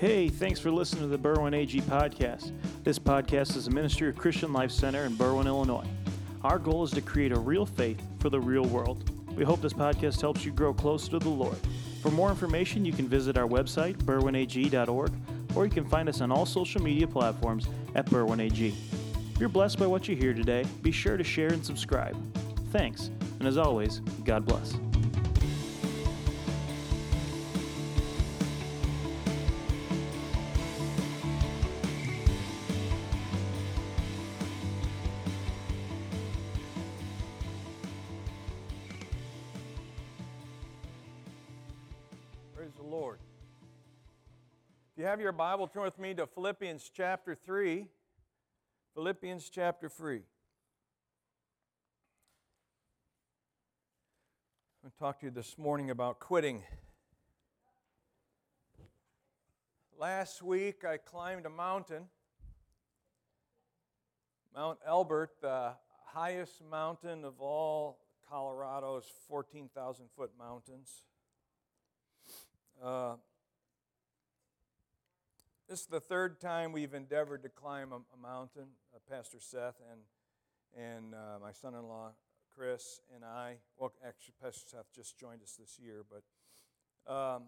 Hey, thanks for listening to the Berwyn AG podcast. This podcast is a ministry of Christian Life Center in Berwyn, Illinois. Our goal is to create a real faith for the real world. We hope this podcast helps you grow closer to the Lord. For more information, you can visit our website, berwynag.org, or you can find us on all social media platforms at berwynag. If you're blessed by what you hear today, be sure to share and subscribe. Thanks, and as always, God bless. Have your Bible, turn with me to Philippians chapter 3. Philippians chapter 3. I'm going to talk to you this morning about quitting. Last week I climbed a mountain, Mount Elbert, the highest mountain of all Colorado's 14,000 foot mountains. Uh, this is the third time we've endeavored to climb a, a mountain. Uh, Pastor Seth and and uh, my son-in-law Chris and I. Well, actually, Pastor Seth just joined us this year, but um,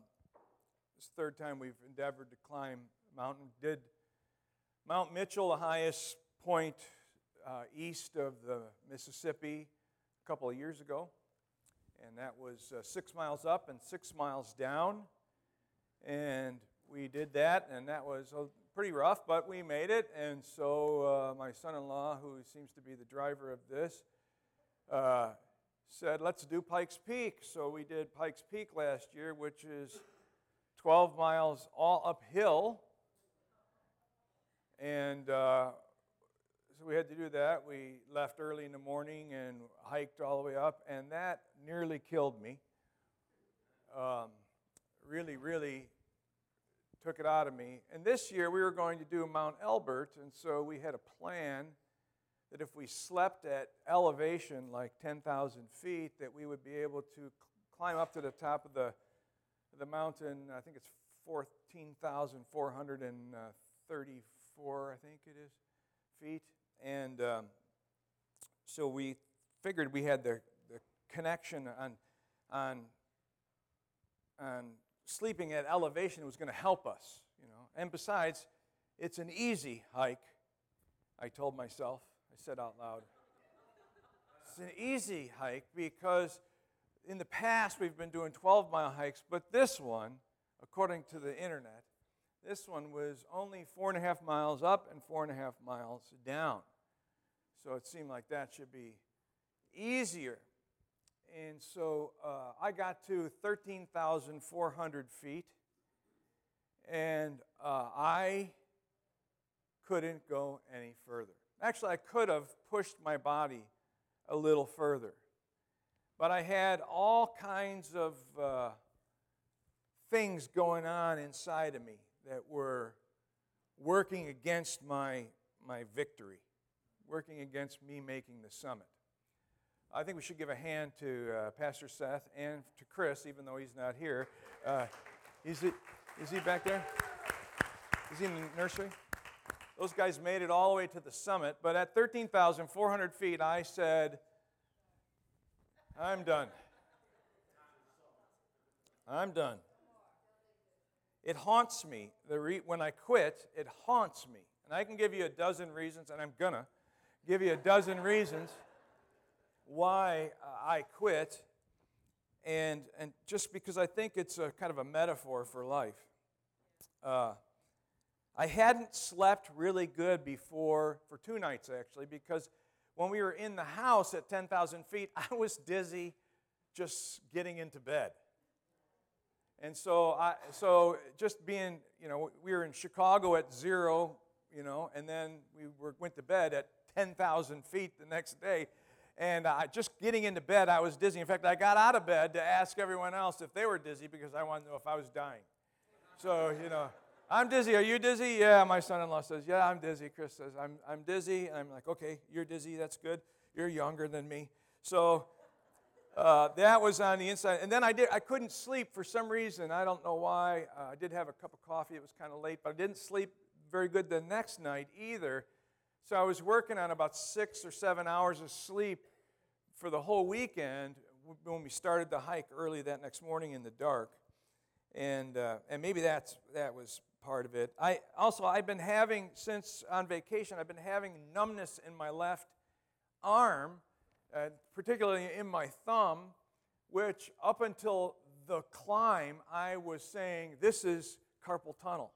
this third time we've endeavored to climb a mountain. Did Mount Mitchell, the highest point uh, east of the Mississippi, a couple of years ago, and that was uh, six miles up and six miles down. And we did that, and that was uh, pretty rough, but we made it. And so uh, my son in law, who seems to be the driver of this, uh, said, Let's do Pikes Peak. So we did Pikes Peak last year, which is 12 miles all uphill. And uh, so we had to do that. We left early in the morning and hiked all the way up, and that nearly killed me. Um, really, really took it out of me. And this year we were going to do Mount Elbert, and so we had a plan that if we slept at elevation like 10,000 feet, that we would be able to climb up to the top of the, the mountain. I think it's 14,434, I think it is, feet. And um, so we figured we had the, the connection on, on, on sleeping at elevation was going to help us, you know. And besides, it's an easy hike, I told myself. I said out loud. It's an easy hike because in the past we've been doing 12 mile hikes, but this one, according to the internet, this one was only four and a half miles up and four and a half miles down. So it seemed like that should be easier. And so uh, I got to 13,400 feet, and uh, I couldn't go any further. Actually, I could have pushed my body a little further. But I had all kinds of uh, things going on inside of me that were working against my, my victory, working against me making the summit. I think we should give a hand to uh, Pastor Seth and to Chris, even though he's not here. Uh, is, it, is he back there? Is he in the nursery? Those guys made it all the way to the summit, but at 13,400 feet, I said, I'm done. I'm done. It haunts me. The re- when I quit, it haunts me. And I can give you a dozen reasons, and I'm gonna give you a dozen reasons why I quit, and, and just because I think it's a kind of a metaphor for life. Uh, I hadn't slept really good before, for two nights actually, because when we were in the house at 10,000 feet, I was dizzy just getting into bed. And so, I, so just being, you know, we were in Chicago at zero, you know, and then we were, went to bed at 10,000 feet the next day. And uh, just getting into bed, I was dizzy. In fact, I got out of bed to ask everyone else if they were dizzy because I wanted to know if I was dying. So, you know, I'm dizzy. Are you dizzy? Yeah, my son in law says, Yeah, I'm dizzy. Chris says, I'm, I'm dizzy. And I'm like, Okay, you're dizzy. That's good. You're younger than me. So, uh, that was on the inside. And then I did. I couldn't sleep for some reason. I don't know why. Uh, I did have a cup of coffee. It was kind of late, but I didn't sleep very good the next night either. So I was working on about six or seven hours of sleep for the whole weekend when we started the hike early that next morning in the dark. And, uh, and maybe that's, that was part of it. I, also, I've been having, since on vacation, I've been having numbness in my left arm uh, particularly in my thumb, which up until the climb, I was saying, This is carpal tunnel.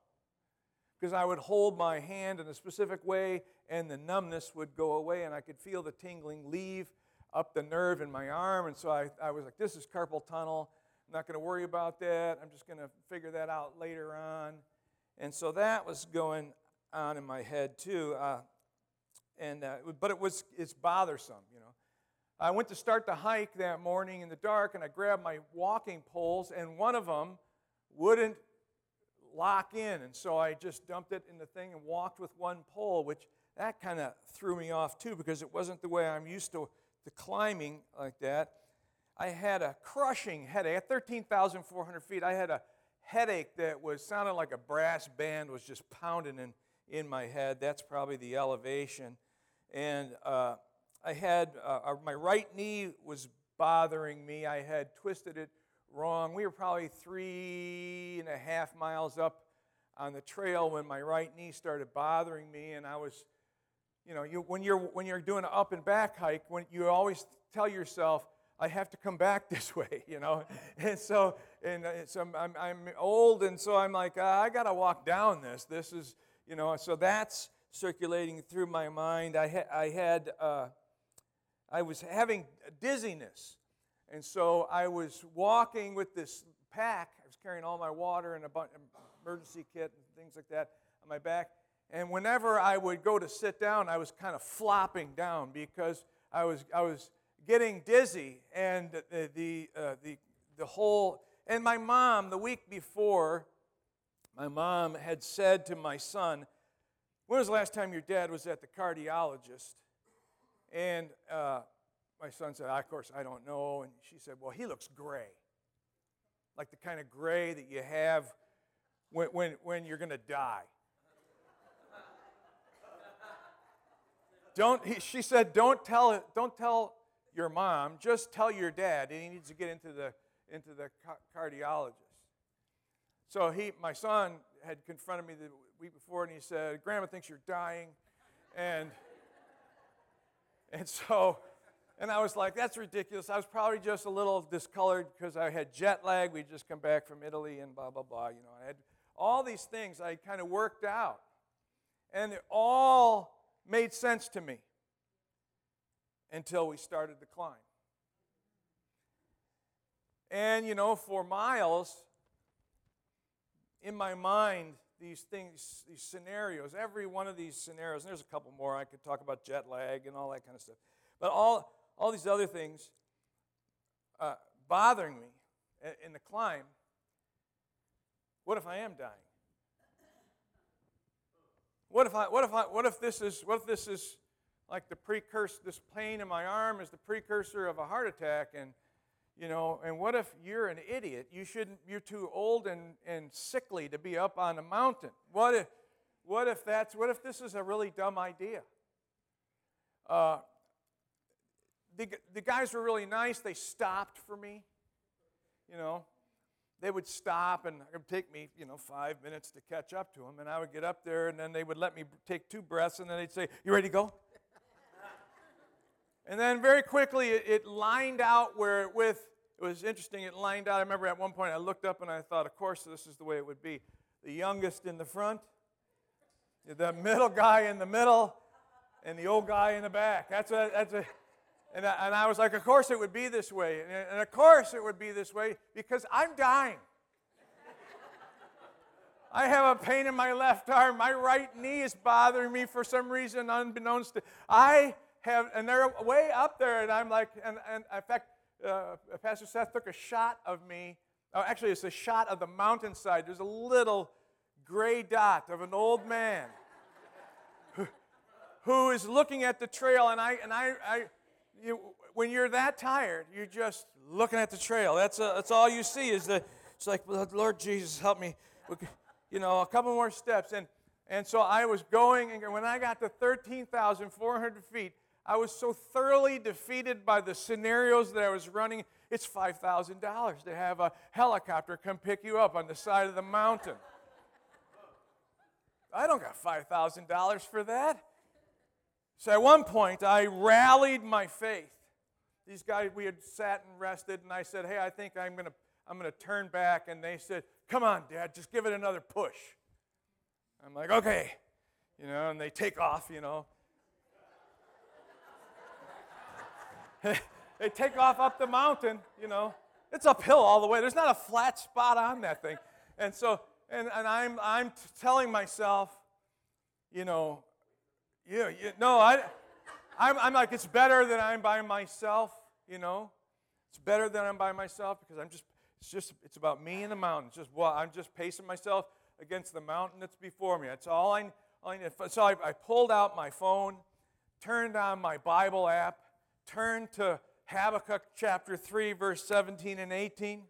Because I would hold my hand in a specific way, and the numbness would go away, and I could feel the tingling leave up the nerve in my arm. And so I, I was like, This is carpal tunnel. I'm not going to worry about that. I'm just going to figure that out later on. And so that was going on in my head too. Uh, and uh, but it was it's bothersome, you know. I went to start the hike that morning in the dark and I grabbed my walking poles, and one of them wouldn't lock in. And so I just dumped it in the thing and walked with one pole, which that kind of threw me off too because it wasn't the way I'm used to, to climbing like that. I had a crushing headache. At 13,400 feet, I had a headache that was sounded like a brass band was just pounding in, in my head. That's probably the elevation. And uh, I had, uh, my right knee was bothering me. I had twisted it wrong. We were probably three and a half miles up on the trail when my right knee started bothering me, and I was, you know, you, when, you're, when you're doing an up and back hike, when you always tell yourself, I have to come back this way, you know. And so, and uh, so I'm, I'm old, and so I'm like, uh, I got to walk down this. This is, you know, so that's circulating through my mind. I, ha- I had uh, I was having dizziness. And so I was walking with this pack. I was carrying all my water and a emergency kit and things like that on my back. And whenever I would go to sit down, I was kind of flopping down because I was, I was getting dizzy. And the, the, uh, the, the whole, and my mom, the week before, my mom had said to my son, When was the last time your dad was at the cardiologist? And uh, my son said, Of course, I don't know. And she said, Well, he looks gray. Like the kind of gray that you have when, when, when you're going to die. Don't, he, she said, don't tell, don't tell your mom, just tell your dad, and he needs to get into the, into the cardiologist. So he, my son had confronted me the week before, and he said, Grandma thinks you're dying. And and so, and I was like, that's ridiculous. I was probably just a little discolored because I had jet lag. We'd just come back from Italy and blah, blah, blah. You know, I had all these things I kind of worked out. And all made sense to me until we started the climb. And, you know, for miles, in my mind, these things, these scenarios, every one of these scenarios, and there's a couple more, I could talk about jet lag and all that kind of stuff. But all, all these other things uh, bothering me in the climb, what if I am dying? What if I, what if I, what if this is, what if this is like the precursor, this pain in my arm is the precursor of a heart attack and you know, and what if you're an idiot? You shouldn't, you're too old and, and sickly to be up on a mountain. What if, what if that's, what if this is a really dumb idea? Uh, the, the guys were really nice. They stopped for me. You know, they would stop and it would take me, you know, five minutes to catch up to them. And I would get up there and then they would let me take two breaths and then they'd say, You ready to go? And then very quickly it, it lined out where with, it was interesting, it lined out. I remember at one point I looked up and I thought, of course, this is the way it would be. The youngest in the front, the middle guy in the middle, and the old guy in the back. That's a, that's a, and I, and I was like, of course it would be this way. And, and of course it would be this way because I'm dying. I have a pain in my left arm. My right knee is bothering me for some reason, unbeknownst to. I have, and they're way up there, and I'm like, and, and in fact, uh, Pastor Seth took a shot of me. Oh, actually, it's a shot of the mountainside. There's a little gray dot of an old man who, who is looking at the trail, and I, and I, I you, when you're that tired, you're just looking at the trail. That's, a, that's all you see is the, it's like, Lord Jesus, help me. You know, a couple more steps. And, and so I was going, and when I got to 13,400 feet, I was so thoroughly defeated by the scenarios that I was running. It's $5,000 to have a helicopter come pick you up on the side of the mountain. I don't got $5,000 for that. So at one point, I rallied my faith. These guys, we had sat and rested, and I said, Hey, I think I'm going to I'm going to turn back. And they said, Come on, Dad, just give it another push. I'm like, Okay. You know, and they take off, you know. they take off up the mountain, you know. It's uphill all the way. There's not a flat spot on that thing. And so, and, and I'm, I'm telling myself, you know, yeah, you, no, I, I'm, I'm like, it's better that I'm by myself, you know. It's better that I'm by myself because I'm just, it's just, it's about me and the mountain. It's just, well, I'm just pacing myself against the mountain that's before me. That's all I, all I. So I, I pulled out my phone, turned on my Bible app, turned to Habakkuk chapter 3, verse 17 and 18,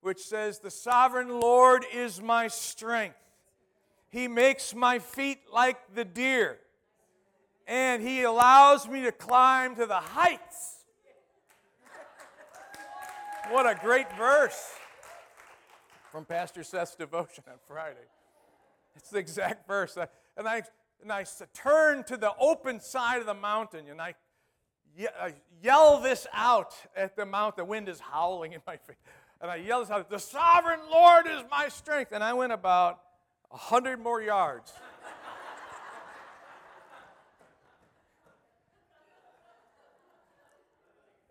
which says, The sovereign Lord is my strength. He makes my feet like the deer, and He allows me to climb to the heights. What a great verse from Pastor Seth's devotion on Friday. It's the exact verse. And I, and I turned to the open side of the mountain, and I yell this out at the mount. The wind is howling in my face. And I yell this out, The sovereign Lord is my strength. And I went about a hundred more yards.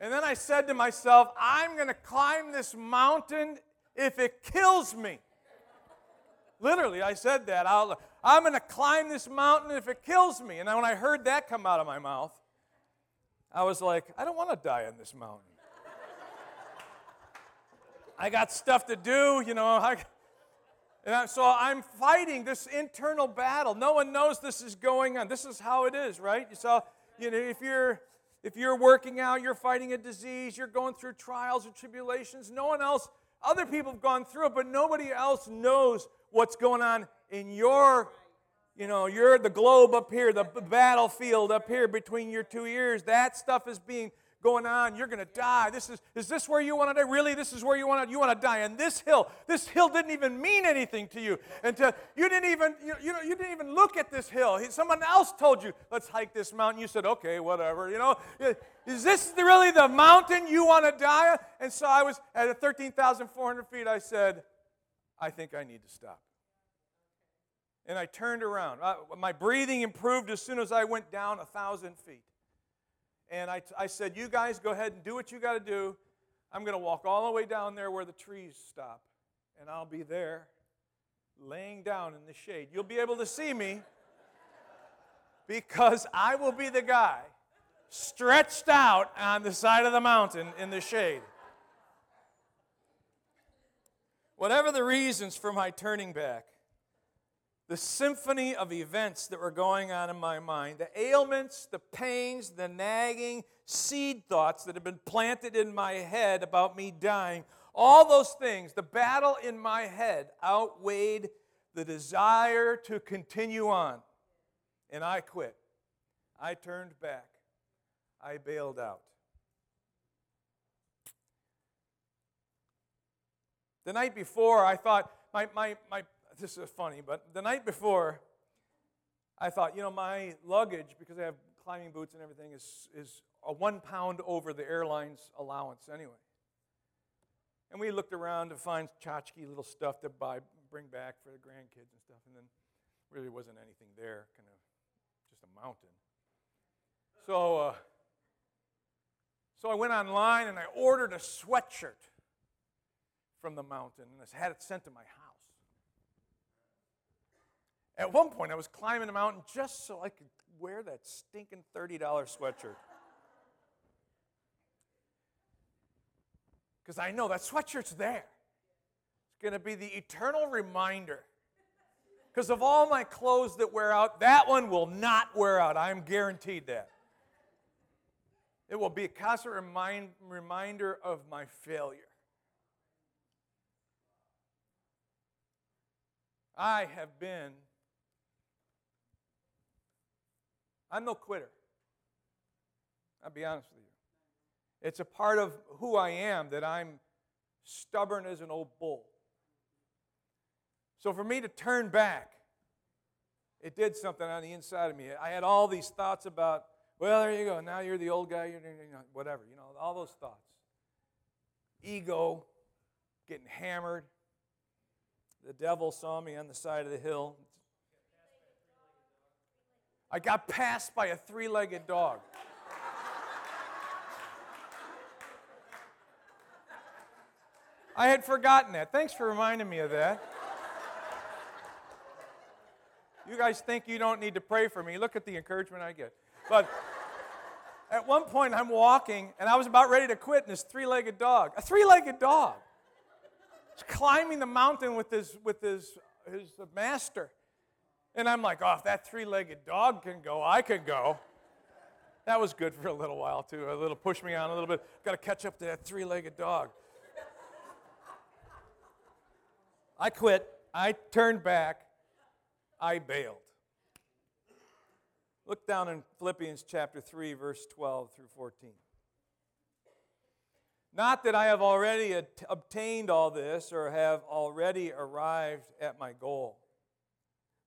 And then I said to myself, I'm going to climb this mountain if it kills me. Literally, I said that. i I'm going to climb this mountain if it kills me. And when I heard that come out of my mouth, I was like, I don't want to die on this mountain. I got stuff to do, you know. I, and so I'm fighting this internal battle. No one knows this is going on. This is how it is, right? Saw, you know, if you're if you're working out, you're fighting a disease, you're going through trials or tribulations. No one else, other people have gone through it, but nobody else knows what's going on in your you know, you're the globe up here, the battlefield up here between your two ears. That stuff is being going on. You're going to die. This is is this where you want to die? Really? This is where you want to you want to die. And this hill, this hill didn't even mean anything to you. And to, you didn't even you, you know you didn't even look at this hill. Someone else told you, "Let's hike this mountain." You said, "Okay, whatever." You know, is this really the mountain you want to die? And so I was at 13,400 feet. I said, "I think I need to stop." and I turned around. I, my breathing improved as soon as I went down a thousand feet. And I, I said, You guys go ahead and do what you got to do. I'm going to walk all the way down there where the trees stop, and I'll be there laying down in the shade. You'll be able to see me because I will be the guy stretched out on the side of the mountain in the shade. Whatever the reasons for my turning back, the symphony of events that were going on in my mind, the ailments, the pains, the nagging seed thoughts that had been planted in my head about me dying, all those things, the battle in my head outweighed the desire to continue on. And I quit. I turned back. I bailed out. The night before, I thought my, my, my this is funny, but the night before, I thought, you know, my luggage, because I have climbing boots and everything, is, is a one pound over the airline's allowance anyway. And we looked around to find tchotchke little stuff to buy, bring back for the grandkids and stuff, and then really wasn't anything there, kind of just a mountain. So, uh, so I went online and I ordered a sweatshirt from the mountain and I had it sent to my house. At one point, I was climbing a mountain just so I could wear that stinking $30 sweatshirt. Because I know that sweatshirt's there. It's going to be the eternal reminder. Because of all my clothes that wear out, that one will not wear out. I'm guaranteed that. It will be a constant remind, reminder of my failure. I have been, I'm no quitter. I'll be honest with you. It's a part of who I am that I'm stubborn as an old bull. So for me to turn back, it did something on the inside of me. I had all these thoughts about, well, there you go. Now you're the old guy, you're whatever, you know, all those thoughts. Ego, getting hammered. The devil saw me on the side of the hill. I got passed by a three legged dog. I had forgotten that. Thanks for reminding me of that. You guys think you don't need to pray for me. Look at the encouragement I get. But at one point, I'm walking and I was about ready to quit, and this three legged dog, a three legged dog, is climbing the mountain with his, with his, his master. And I'm like, oh, if that three legged dog can go, I can go. That was good for a little while, too. A little push me on a little bit. Got to catch up to that three legged dog. I quit. I turned back. I bailed. Look down in Philippians chapter 3, verse 12 through 14. Not that I have already obtained all this or have already arrived at my goal,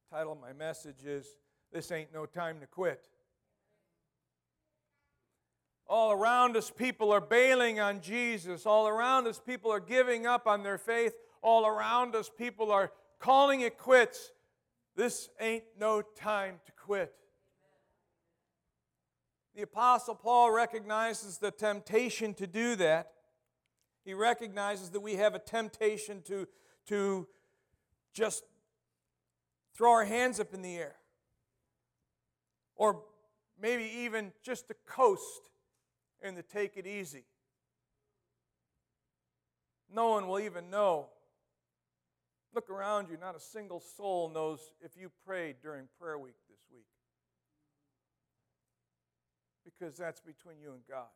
The title of my message is This Ain't No Time to Quit. All around us, people are bailing on Jesus. All around us, people are giving up on their faith. All around us, people are calling it quits. This ain't no time to quit. The Apostle Paul recognizes the temptation to do that. He recognizes that we have a temptation to, to just throw our hands up in the air. Or maybe even just to coast and to take it easy. No one will even know. Look around you, not a single soul knows if you prayed during prayer week this week. Because that's between you and God.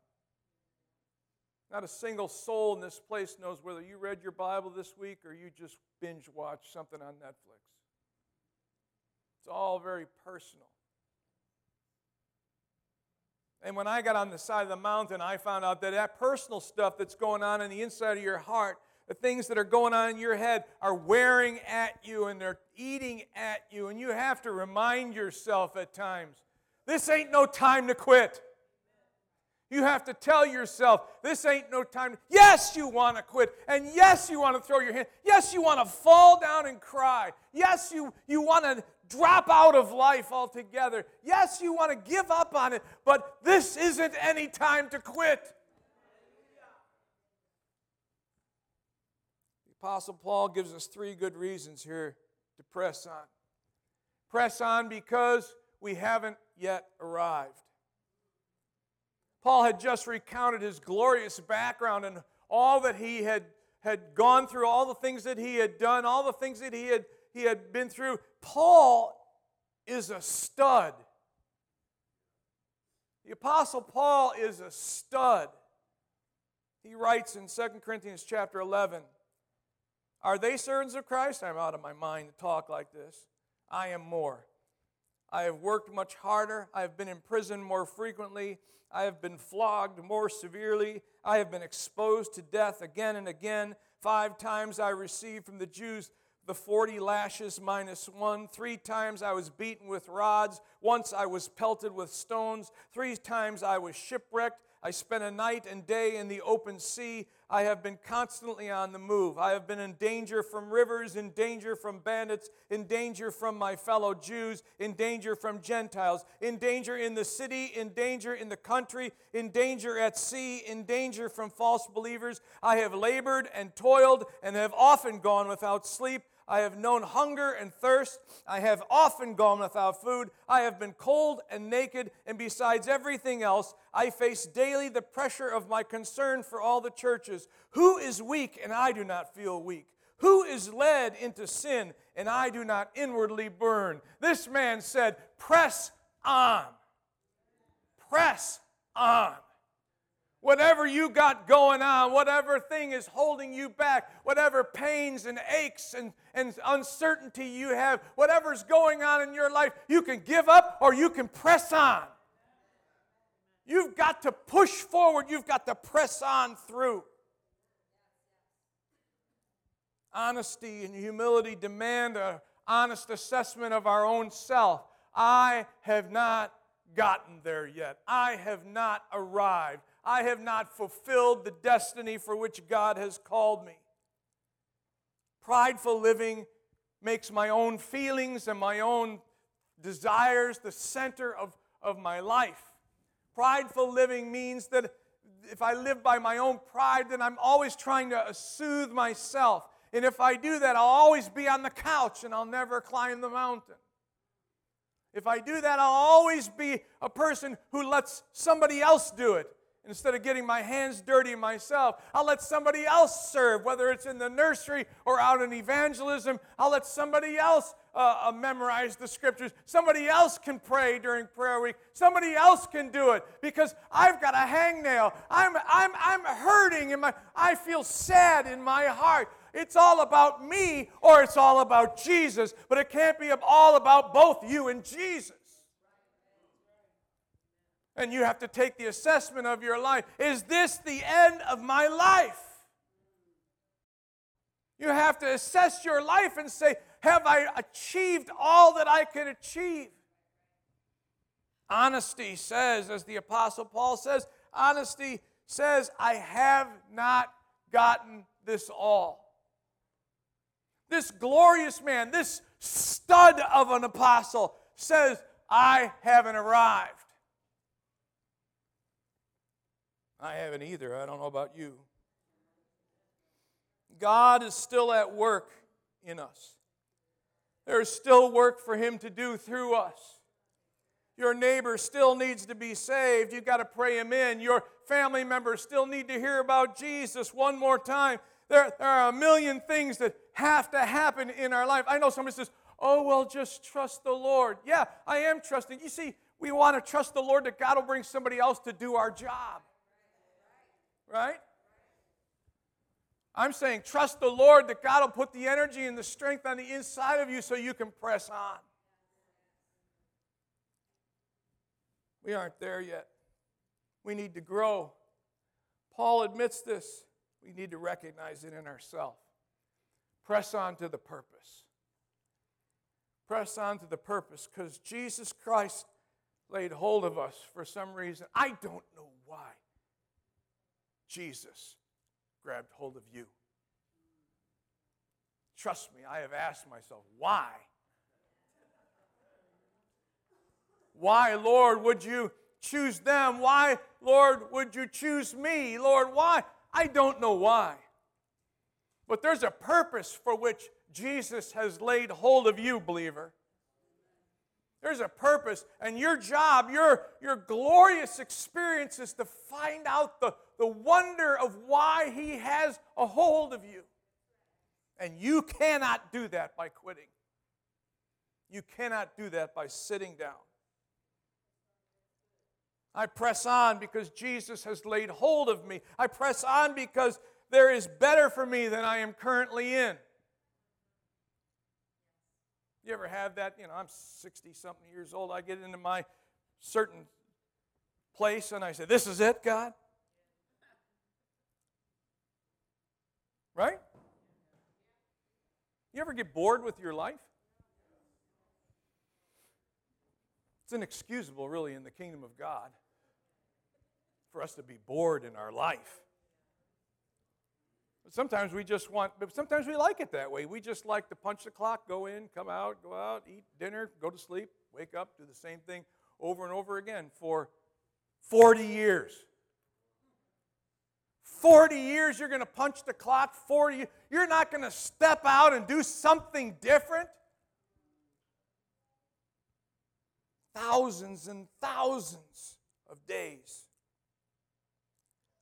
Not a single soul in this place knows whether you read your Bible this week or you just binge watched something on Netflix. It's all very personal. And when I got on the side of the mountain, I found out that that personal stuff that's going on in the inside of your heart, the things that are going on in your head, are wearing at you and they're eating at you. And you have to remind yourself at times this ain't no time to quit. You have to tell yourself, this ain't no time. Yes, you want to quit. And yes, you want to throw your hand. Yes, you want to fall down and cry. Yes, you, you want to drop out of life altogether. Yes, you want to give up on it, but this isn't any time to quit. The Apostle Paul gives us three good reasons here to press on. Press on because we haven't yet arrived. Paul had just recounted his glorious background and all that he had, had gone through, all the things that he had done, all the things that he had he had been through. Paul is a stud. The Apostle Paul is a stud. He writes in 2 Corinthians chapter 11 Are they servants of Christ? I'm out of my mind to talk like this. I am more. I have worked much harder. I have been in prison more frequently. I have been flogged more severely. I have been exposed to death again and again. Five times I received from the Jews the 40 lashes minus one. Three times I was beaten with rods. Once I was pelted with stones. Three times I was shipwrecked. I spent a night and day in the open sea. I have been constantly on the move. I have been in danger from rivers, in danger from bandits, in danger from my fellow Jews, in danger from Gentiles, in danger in the city, in danger in the country, in danger at sea, in danger from false believers. I have labored and toiled and have often gone without sleep. I have known hunger and thirst. I have often gone without food. I have been cold and naked. And besides everything else, I face daily the pressure of my concern for all the churches. Who is weak and I do not feel weak? Who is led into sin and I do not inwardly burn? This man said, Press on. Press on. Whatever you got going on, whatever thing is holding you back, whatever pains and aches and, and uncertainty you have, whatever's going on in your life, you can give up or you can press on. You've got to push forward, you've got to press on through. Honesty and humility demand an honest assessment of our own self. I have not gotten there yet. I have not arrived. I have not fulfilled the destiny for which God has called me. Prideful living makes my own feelings and my own desires the center of, of my life. Prideful living means that if I live by my own pride, then I'm always trying to soothe myself. And if I do that, I'll always be on the couch and I'll never climb the mountain. If I do that, I'll always be a person who lets somebody else do it instead of getting my hands dirty myself. I'll let somebody else serve, whether it's in the nursery or out in evangelism. I'll let somebody else uh, uh, memorize the scriptures. Somebody else can pray during prayer week. Somebody else can do it because I've got a hangnail. I'm, I'm, I'm hurting in my, I feel sad in my heart. It's all about me or it's all about Jesus, but it can't be all about both you and Jesus. And you have to take the assessment of your life. Is this the end of my life? You have to assess your life and say, Have I achieved all that I could achieve? Honesty says, as the Apostle Paul says, honesty says, I have not gotten this all. This glorious man, this stud of an apostle, says, I haven't arrived. I haven't either. I don't know about you. God is still at work in us. There's still work for Him to do through us. Your neighbor still needs to be saved. You've got to pray him in. Your family members still need to hear about Jesus one more time. There, there are a million things that have to happen in our life. I know somebody says, Oh, well, just trust the Lord. Yeah, I am trusting. You see, we want to trust the Lord that God will bring somebody else to do our job right? I'm saying trust the Lord that God will put the energy and the strength on the inside of you so you can press on. We aren't there yet. We need to grow. Paul admits this. We need to recognize it in ourselves. Press on to the purpose. Press on to the purpose because Jesus Christ laid hold of us for some reason. I don't know why. Jesus grabbed hold of you. Trust me, I have asked myself, why? Why, Lord, would you choose them? Why, Lord, would you choose me? Lord, why? I don't know why. But there's a purpose for which Jesus has laid hold of you, believer. There's a purpose, and your job, your, your glorious experience is to find out the, the wonder of why He has a hold of you. And you cannot do that by quitting. You cannot do that by sitting down. I press on because Jesus has laid hold of me. I press on because there is better for me than I am currently in. You ever have that? You know, I'm 60 something years old. I get into my certain place and I say, This is it, God? Right? You ever get bored with your life? It's inexcusable, really, in the kingdom of God for us to be bored in our life. Sometimes we just want, but sometimes we like it that way. We just like to punch the clock, go in, come out, go out, eat dinner, go to sleep, wake up, do the same thing over and over again for 40 years. 40 years you're going to punch the clock. 40 you're not going to step out and do something different. Thousands and thousands of days.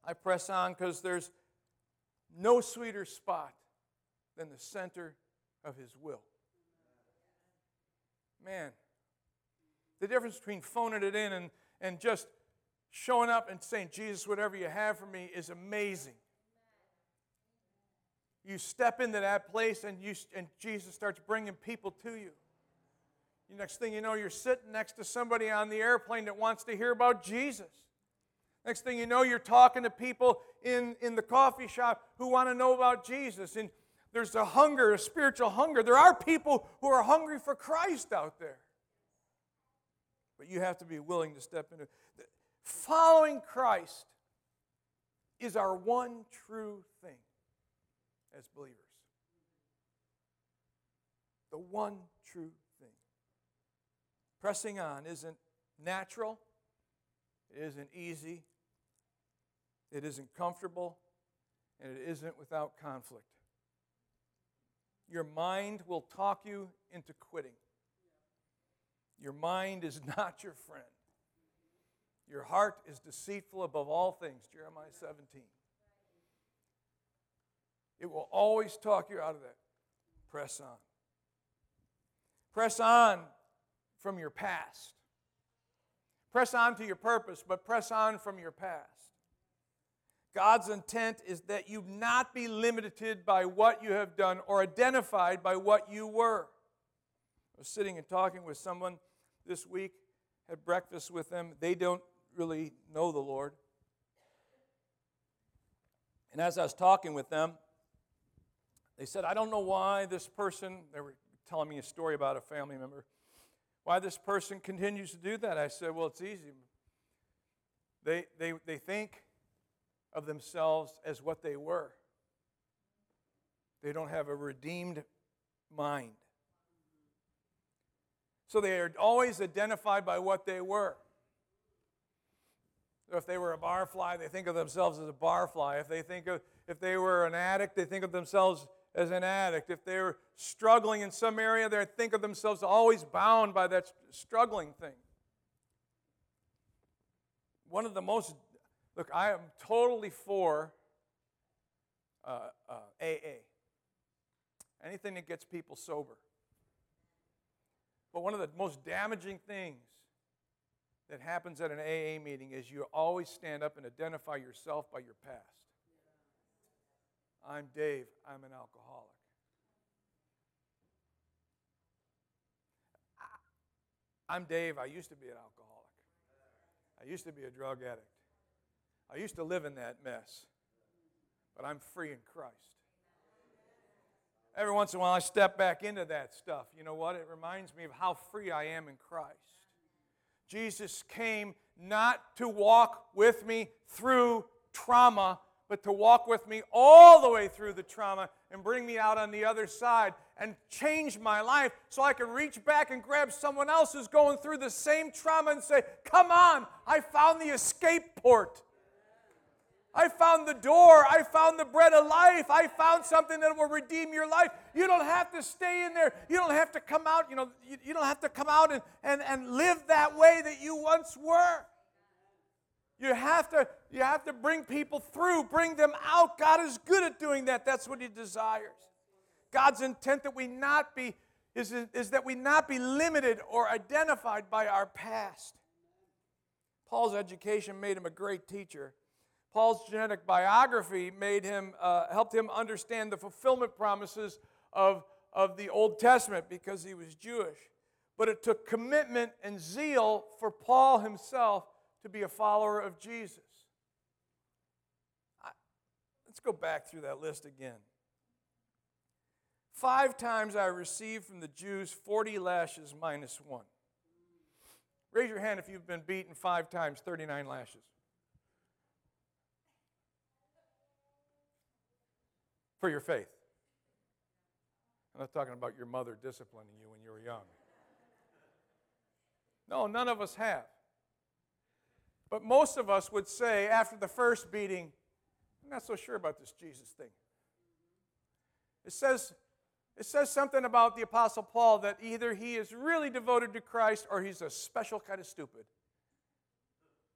I press on because there's no sweeter spot than the center of his will. Man the difference between phoning it in and, and just showing up and saying, Jesus, whatever you have for me is amazing. You step into that place and, you, and Jesus starts bringing people to you. The next thing you know, you're sitting next to somebody on the airplane that wants to hear about Jesus. Next thing you know, you're talking to people in, in the coffee shop who want to know about Jesus. And there's a hunger, a spiritual hunger. There are people who are hungry for Christ out there. But you have to be willing to step into Following Christ is our one true thing as believers. The one true thing. Pressing on isn't natural, it isn't easy, it isn't comfortable, and it isn't without conflict. Your mind will talk you into quitting. Your mind is not your friend. Your heart is deceitful above all things, Jeremiah 17. It will always talk you out of that. Press on. Press on from your past. Press on to your purpose, but press on from your past. God's intent is that you not be limited by what you have done or identified by what you were. I was sitting and talking with someone this week, had breakfast with them. They don't really know the Lord. And as I was talking with them, they said, I don't know why this person, they were telling me a story about a family member, why this person continues to do that. I said, Well, it's easy. They, they, they think of themselves as what they were, they don't have a redeemed mind. So they are always identified by what they were. If they were a barfly, they think of themselves as a barfly. If they think of if they were an addict, they think of themselves as an addict. If they were struggling in some area, they think of themselves always bound by that struggling thing. One of the most look, I am totally for uh, uh, AA. Anything that gets people sober. But one of the most damaging things that happens at an AA meeting is you always stand up and identify yourself by your past. I'm Dave, I'm an alcoholic. I'm Dave, I used to be an alcoholic. I used to be a drug addict. I used to live in that mess, but I'm free in Christ. Every once in a while, I step back into that stuff. You know what? It reminds me of how free I am in Christ. Jesus came not to walk with me through trauma, but to walk with me all the way through the trauma and bring me out on the other side and change my life so I can reach back and grab someone else who's going through the same trauma and say, Come on, I found the escape port. I found the door. I found the bread of life. I found something that will redeem your life. You don't have to stay in there. You don't have to come out, you know, you, you don't have to come out and, and, and live that way that you once were. You have to you have to bring people through, bring them out. God is good at doing that. That's what he desires. God's intent that we not be is, is that we not be limited or identified by our past. Paul's education made him a great teacher. Paul's genetic biography made him, uh, helped him understand the fulfillment promises of, of the Old Testament because he was Jewish. But it took commitment and zeal for Paul himself to be a follower of Jesus. I, let's go back through that list again. Five times I received from the Jews 40 lashes minus one. Raise your hand if you've been beaten five times, 39 lashes. For your faith. I'm not talking about your mother disciplining you when you were young. No, none of us have. But most of us would say after the first beating, I'm not so sure about this Jesus thing. It says, it says something about the Apostle Paul that either he is really devoted to Christ or he's a special kind of stupid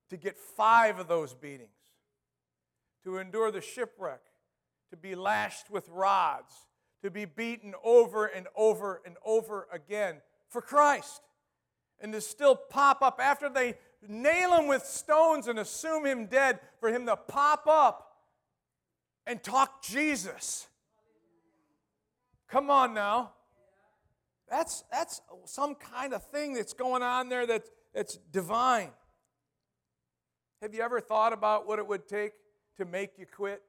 to get five of those beatings, to endure the shipwreck, to be lashed with rods, to be beaten over and over and over again for Christ, and to still pop up after they nail him with stones and assume him dead, for him to pop up and talk Jesus. Come on now. That's, that's some kind of thing that's going on there that, that's divine. Have you ever thought about what it would take to make you quit?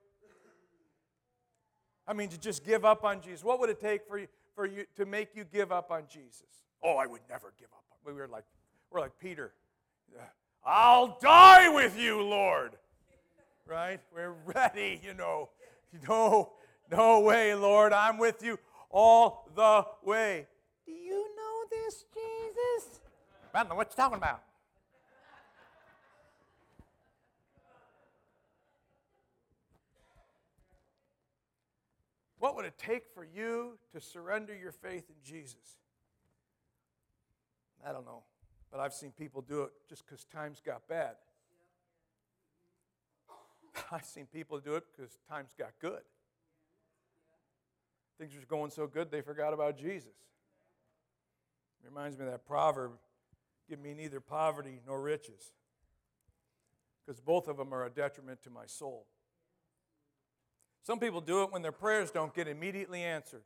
I mean, to just give up on Jesus. What would it take for you, for you to make you give up on Jesus? Oh, I would never give up. We were like, we're like Peter. Uh, I'll die with you, Lord. Right? We're ready, you know. No, no way, Lord. I'm with you all the way. Do you know this, Jesus? I don't know what you're talking about. What would it take for you to surrender your faith in Jesus? I don't know, but I've seen people do it just because times got bad. I've seen people do it because times got good. Things were going so good they forgot about Jesus. Reminds me of that proverb give me neither poverty nor riches, because both of them are a detriment to my soul. Some people do it when their prayers don't get immediately answered.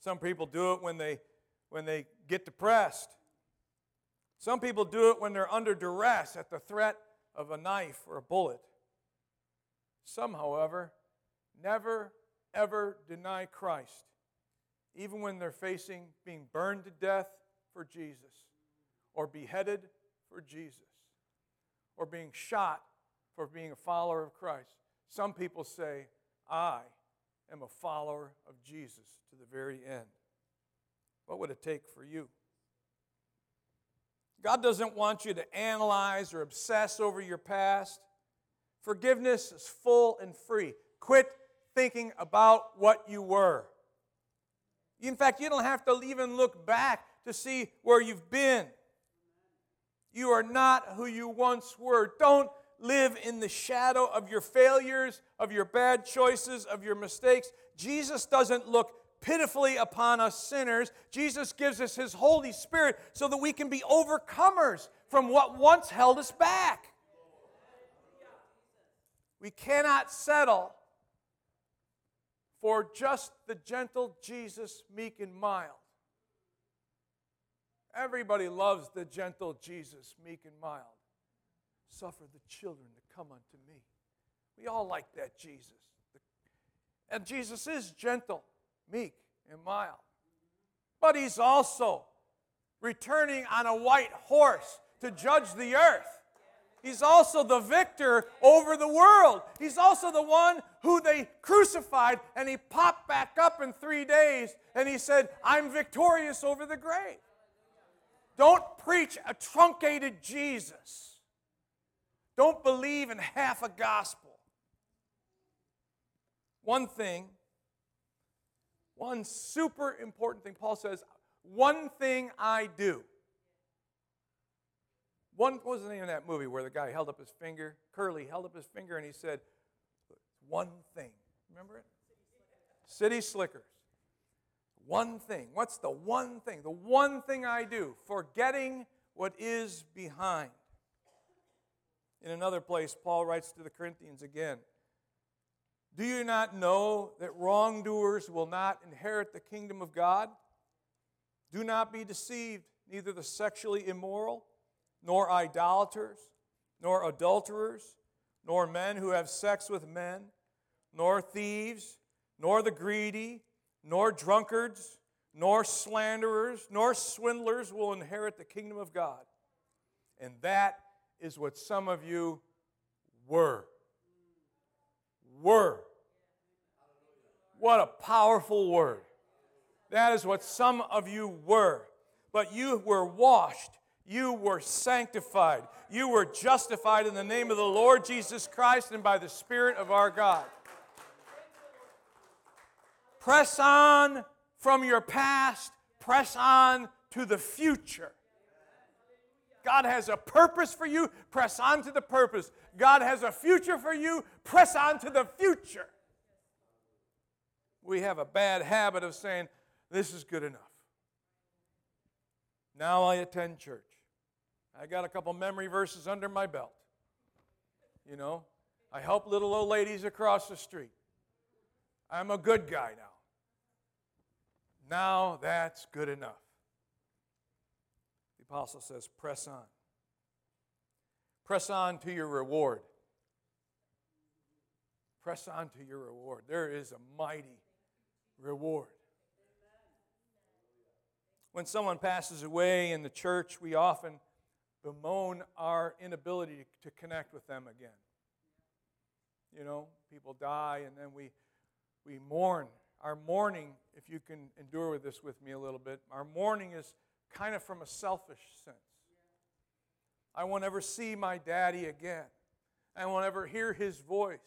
Some people do it when they, when they get depressed. Some people do it when they're under duress at the threat of a knife or a bullet. Some, however, never, ever deny Christ, even when they're facing being burned to death for Jesus, or beheaded for Jesus, or being shot for being a follower of Christ. Some people say, I am a follower of Jesus to the very end. What would it take for you? God doesn't want you to analyze or obsess over your past. Forgiveness is full and free. Quit thinking about what you were. In fact, you don't have to even look back to see where you've been. You are not who you once were. Don't live in the shadow of your failures, of your bad choices, of your mistakes. Jesus doesn't look pitifully upon us sinners. Jesus gives us his Holy Spirit so that we can be overcomers from what once held us back. We cannot settle for just the gentle Jesus, meek and mild. Everybody loves the gentle Jesus, meek and mild. Suffer the children to come unto me. We all like that Jesus. And Jesus is gentle, meek, and mild. But he's also returning on a white horse to judge the earth. He's also the victor over the world. He's also the one who they crucified, and he popped back up in three days and he said, I'm victorious over the grave. Don't preach a truncated Jesus. Don't believe in half a gospel. One thing, one super important thing, Paul says, one thing I do. One, what was the name of that movie where the guy held up his finger? Curly held up his finger and he said, One thing. Remember it? City Slickers. One thing. What's the one thing? The one thing I do, forgetting what is behind. In another place, Paul writes to the Corinthians again Do you not know that wrongdoers will not inherit the kingdom of God? Do not be deceived, neither the sexually immoral, nor idolaters, nor adulterers, nor men who have sex with men, nor thieves, nor the greedy, nor drunkards, nor slanderers, nor swindlers will inherit the kingdom of God. And that is what some of you were. Were. What a powerful word. That is what some of you were. But you were washed, you were sanctified, you were justified in the name of the Lord Jesus Christ and by the Spirit of our God. Press on from your past, press on to the future. God has a purpose for you, press on to the purpose. God has a future for you, press on to the future. We have a bad habit of saying, This is good enough. Now I attend church. I got a couple memory verses under my belt. You know, I help little old ladies across the street. I'm a good guy now. Now that's good enough. Apostle says, press on. Press on to your reward. Press on to your reward. There is a mighty reward. When someone passes away in the church, we often bemoan our inability to connect with them again. You know, people die and then we, we mourn. Our mourning, if you can endure with this with me a little bit, our mourning is kind of from a selfish sense. I won't ever see my daddy again. I won't ever hear his voice.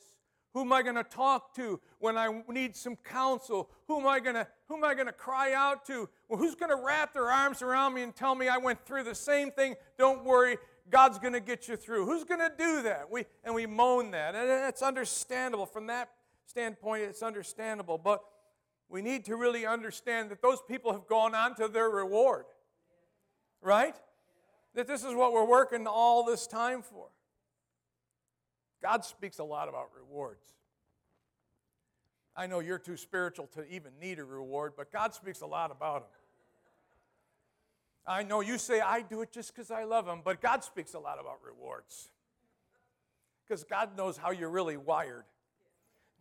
Who am I going to talk to when I need some counsel? Who am I going to who am I going to cry out to? Well, who's going to wrap their arms around me and tell me I went through the same thing? Don't worry, God's going to get you through. Who's going to do that? We and we moan that. And it's understandable from that standpoint it's understandable, but we need to really understand that those people have gone on to their reward. Right? That this is what we're working all this time for. God speaks a lot about rewards. I know you're too spiritual to even need a reward, but God speaks a lot about them. I know you say, I do it just because I love Him, but God speaks a lot about rewards. Because God knows how you're really wired.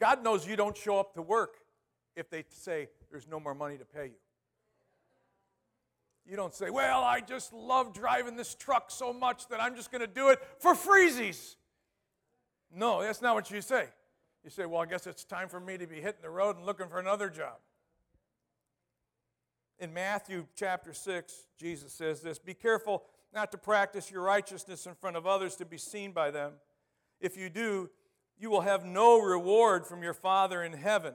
God knows you don't show up to work if they say there's no more money to pay you. You don't say, Well, I just love driving this truck so much that I'm just going to do it for freezies. No, that's not what you say. You say, Well, I guess it's time for me to be hitting the road and looking for another job. In Matthew chapter 6, Jesus says this Be careful not to practice your righteousness in front of others to be seen by them. If you do, you will have no reward from your Father in heaven.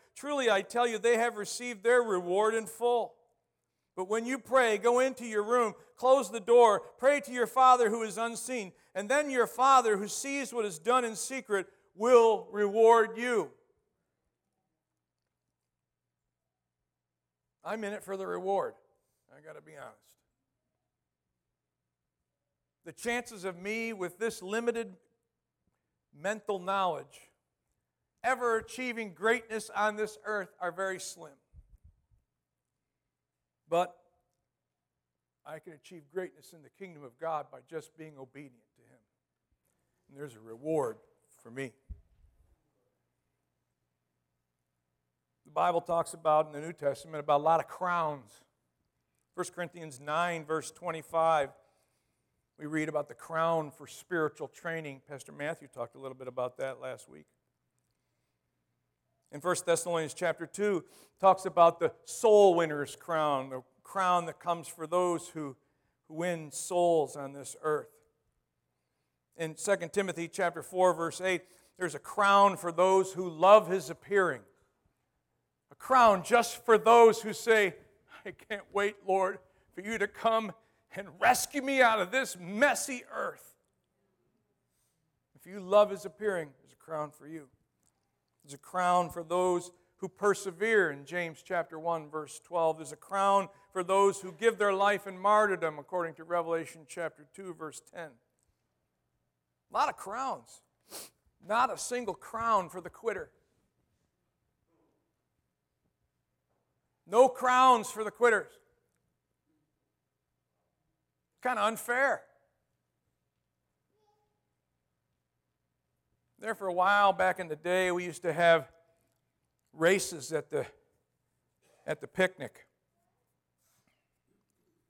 Truly, I tell you, they have received their reward in full. But when you pray, go into your room, close the door, pray to your Father who is unseen, and then your Father who sees what is done in secret will reward you. I'm in it for the reward. I got to be honest. The chances of me with this limited mental knowledge ever achieving greatness on this earth are very slim. But I can achieve greatness in the kingdom of God by just being obedient to Him. And there's a reward for me. The Bible talks about in the New Testament about a lot of crowns. 1 Corinthians 9, verse 25, we read about the crown for spiritual training. Pastor Matthew talked a little bit about that last week in 1 Thessalonians chapter 2 talks about the soul winner's crown, the crown that comes for those who win souls on this earth. In 2 Timothy chapter 4 verse 8, there's a crown for those who love his appearing. A crown just for those who say, I can't wait, Lord, for you to come and rescue me out of this messy earth. If you love his appearing, there's a crown for you. There's a crown for those who persevere in James chapter 1 verse 12. There's a crown for those who give their life in martyrdom according to Revelation chapter 2 verse 10. A lot of crowns. Not a single crown for the quitter. No crowns for the quitters. Kind of unfair. There, for a while back in the day, we used to have races at the, at the picnic,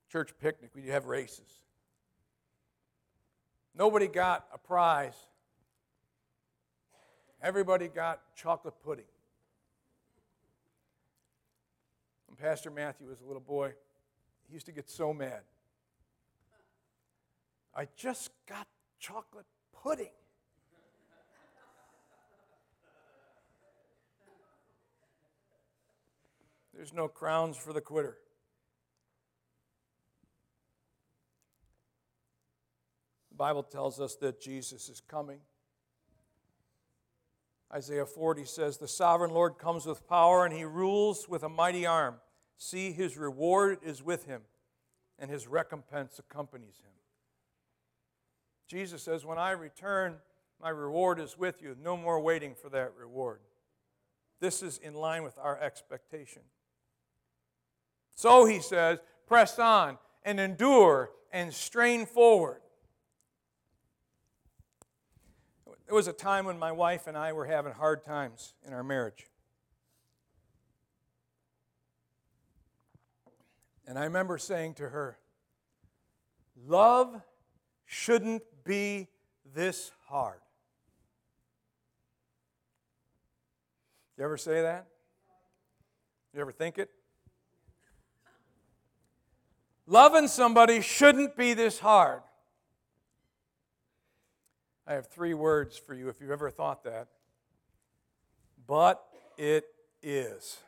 church picnic. We'd have races. Nobody got a prize, everybody got chocolate pudding. When Pastor Matthew was a little boy, he used to get so mad. I just got chocolate pudding. There's no crowns for the quitter. The Bible tells us that Jesus is coming. Isaiah 40 says, The sovereign Lord comes with power, and he rules with a mighty arm. See, his reward is with him, and his recompense accompanies him. Jesus says, When I return, my reward is with you. No more waiting for that reward. This is in line with our expectation. So he says, press on and endure and strain forward. There was a time when my wife and I were having hard times in our marriage. And I remember saying to her, Love shouldn't be this hard. You ever say that? You ever think it? Loving somebody shouldn't be this hard. I have three words for you if you've ever thought that. But it is.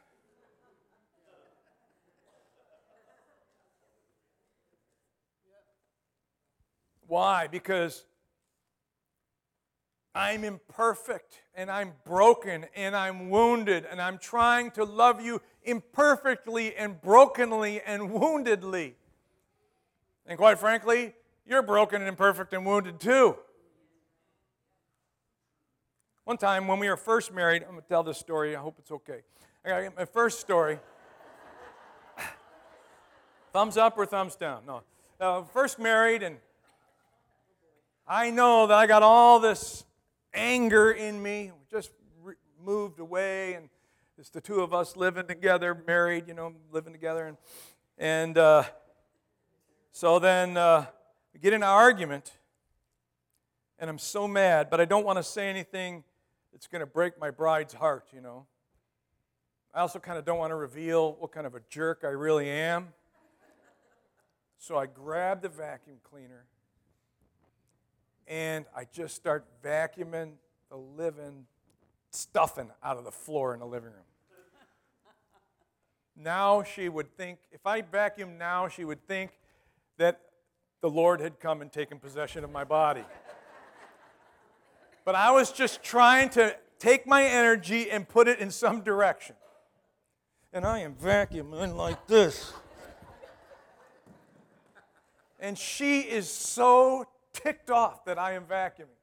Why? Because I'm imperfect and I'm broken and I'm wounded and I'm trying to love you imperfectly and brokenly and woundedly. And quite frankly, you're broken and imperfect and wounded too. One time when we were first married, I'm going to tell this story. I hope it's okay. I got to get my first story. thumbs up or thumbs down? No. Uh, first married, and I know that I got all this anger in me. We just re- moved away, and it's the two of us living together, married, you know, living together. And, and uh, so then uh, get in an argument, and I'm so mad, but I don't want to say anything that's going to break my bride's heart, you know. I also kind of don't want to reveal what kind of a jerk I really am. So I grab the vacuum cleaner and I just start vacuuming the living stuffing out of the floor in the living room. Now she would think, if I vacuum now, she would think that the Lord had come and taken possession of my body. But I was just trying to take my energy and put it in some direction. And I am vacuuming like this. And she is so ticked off that I am vacuuming.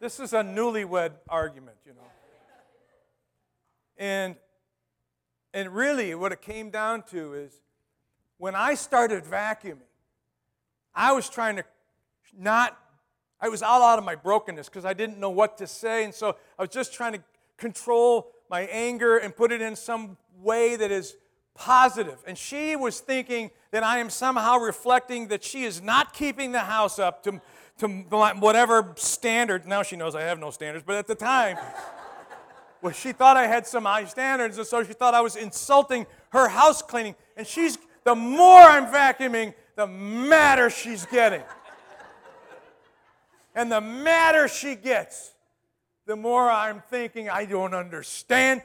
This is a newlywed argument, you know. And, and really, what it came down to is when I started vacuuming, I was trying to not, I was all out of my brokenness because I didn't know what to say. And so I was just trying to control my anger and put it in some way that is positive. And she was thinking that I am somehow reflecting that she is not keeping the house up to, to whatever standard. Now she knows I have no standards, but at the time, well, she thought I had some high standards, and so she thought I was insulting her house cleaning. And she's the more I'm vacuuming, the madder she's getting. And the madder she gets, the more I'm thinking, I don't understand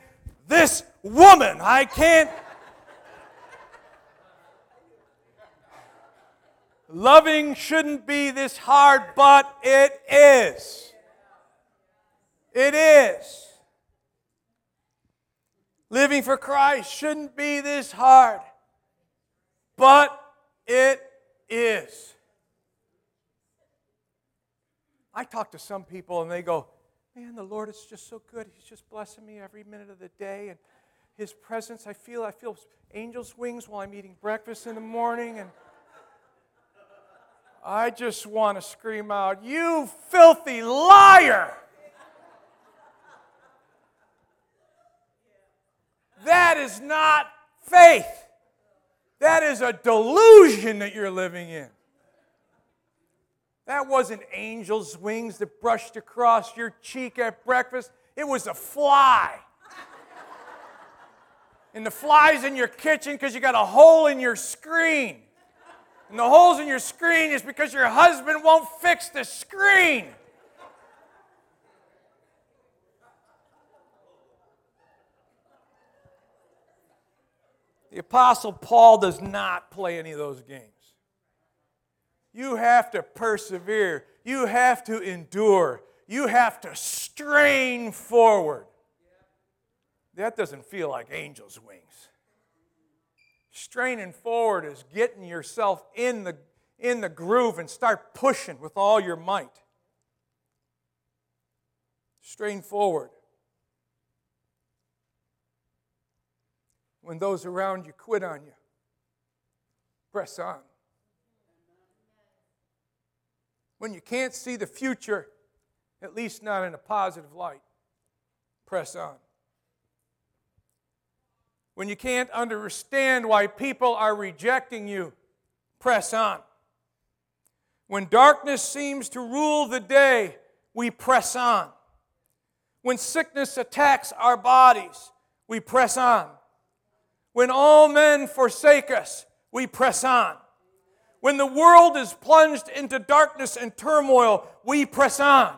this woman. I can't. Loving shouldn't be this hard, but it is. It is. Living for Christ shouldn't be this hard but it is. I talk to some people and they go, Man, the Lord is just so good. He's just blessing me every minute of the day. And His presence. I feel I feel angels' wings while I'm eating breakfast in the morning, and I just want to scream out, "You filthy liar!" That is not faith. That is a delusion that you're living in. That wasn't angel's wings that brushed across your cheek at breakfast. It was a fly. and the fly's in your kitchen because you got a hole in your screen. And the holes in your screen is because your husband won't fix the screen. The Apostle Paul does not play any of those games. You have to persevere. You have to endure. You have to strain forward. That doesn't feel like angel's wings. Straining forward is getting yourself in the, in the groove and start pushing with all your might. Strain forward. When those around you quit on you, press on. when you can't see the future, at least not in a positive light, press on. When you can't understand why people are rejecting you, press on. When darkness seems to rule the day, we press on. When sickness attacks our bodies, we press on. When all men forsake us, we press on. When the world is plunged into darkness and turmoil, we press on.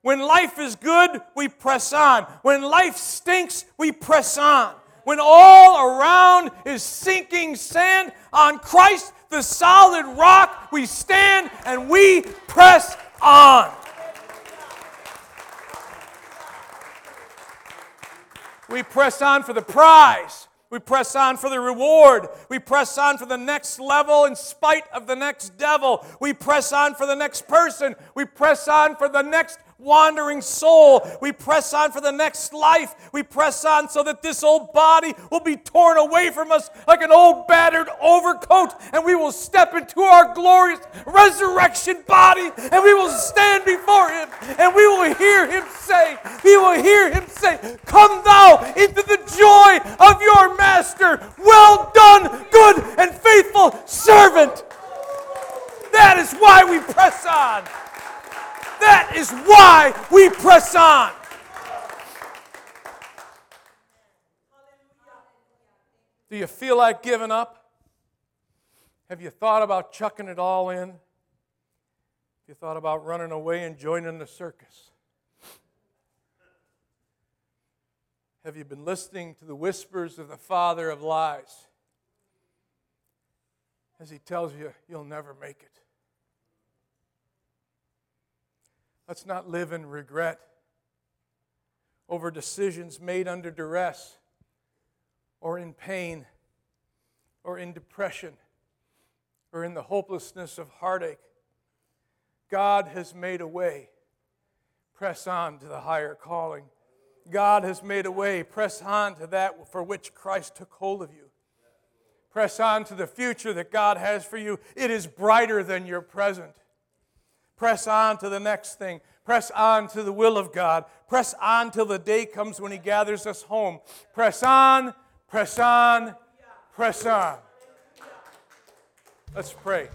When life is good, we press on. When life stinks, we press on. When all around is sinking sand, on Christ, the solid rock, we stand and we press on. We press on for the prize. We press on for the reward. We press on for the next level in spite of the next devil. We press on for the next person. We press on for the next wandering soul. We press on for the next life. We press on so that this old body will be torn away from us like an old battered overcoat, and we will step into our glorious resurrection body, and we will stand before Him, and we will hear Him say, We will hear Him say, Come thou into the joy of your master. Well done, good and faithful servant. That is why we press on. That is why we press on. Do you feel like giving up? Have you thought about chucking it all in? Have you thought about running away and joining the circus? Have you been listening to the whispers of the father of lies as he tells you you'll never make it? Let's not live in regret over decisions made under duress or in pain or in depression or in the hopelessness of heartache. God has made a way. Press on to the higher calling. God has made a way. Press on to that for which Christ took hold of you. Press on to the future that God has for you. It is brighter than your present. Press on to the next thing. Press on to the will of God. Press on till the day comes when He gathers us home. Press on, press on, press on. Let's pray.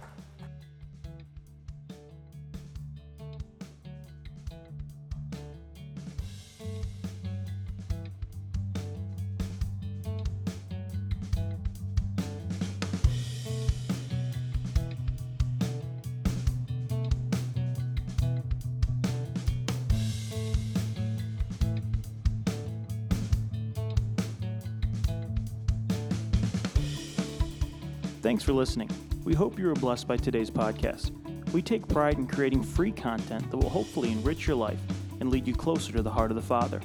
Thanks for listening. We hope you were blessed by today's podcast. We take pride in creating free content that will hopefully enrich your life and lead you closer to the heart of the Father.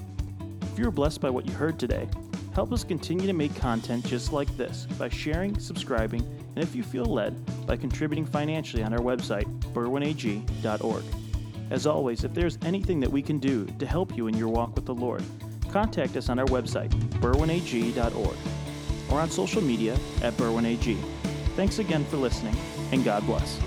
If you were blessed by what you heard today, help us continue to make content just like this by sharing, subscribing, and if you feel led, by contributing financially on our website, berwynag.org. As always, if there's anything that we can do to help you in your walk with the Lord, contact us on our website, berwynag.org, or on social media at berwynag. Thanks again for listening, and God bless.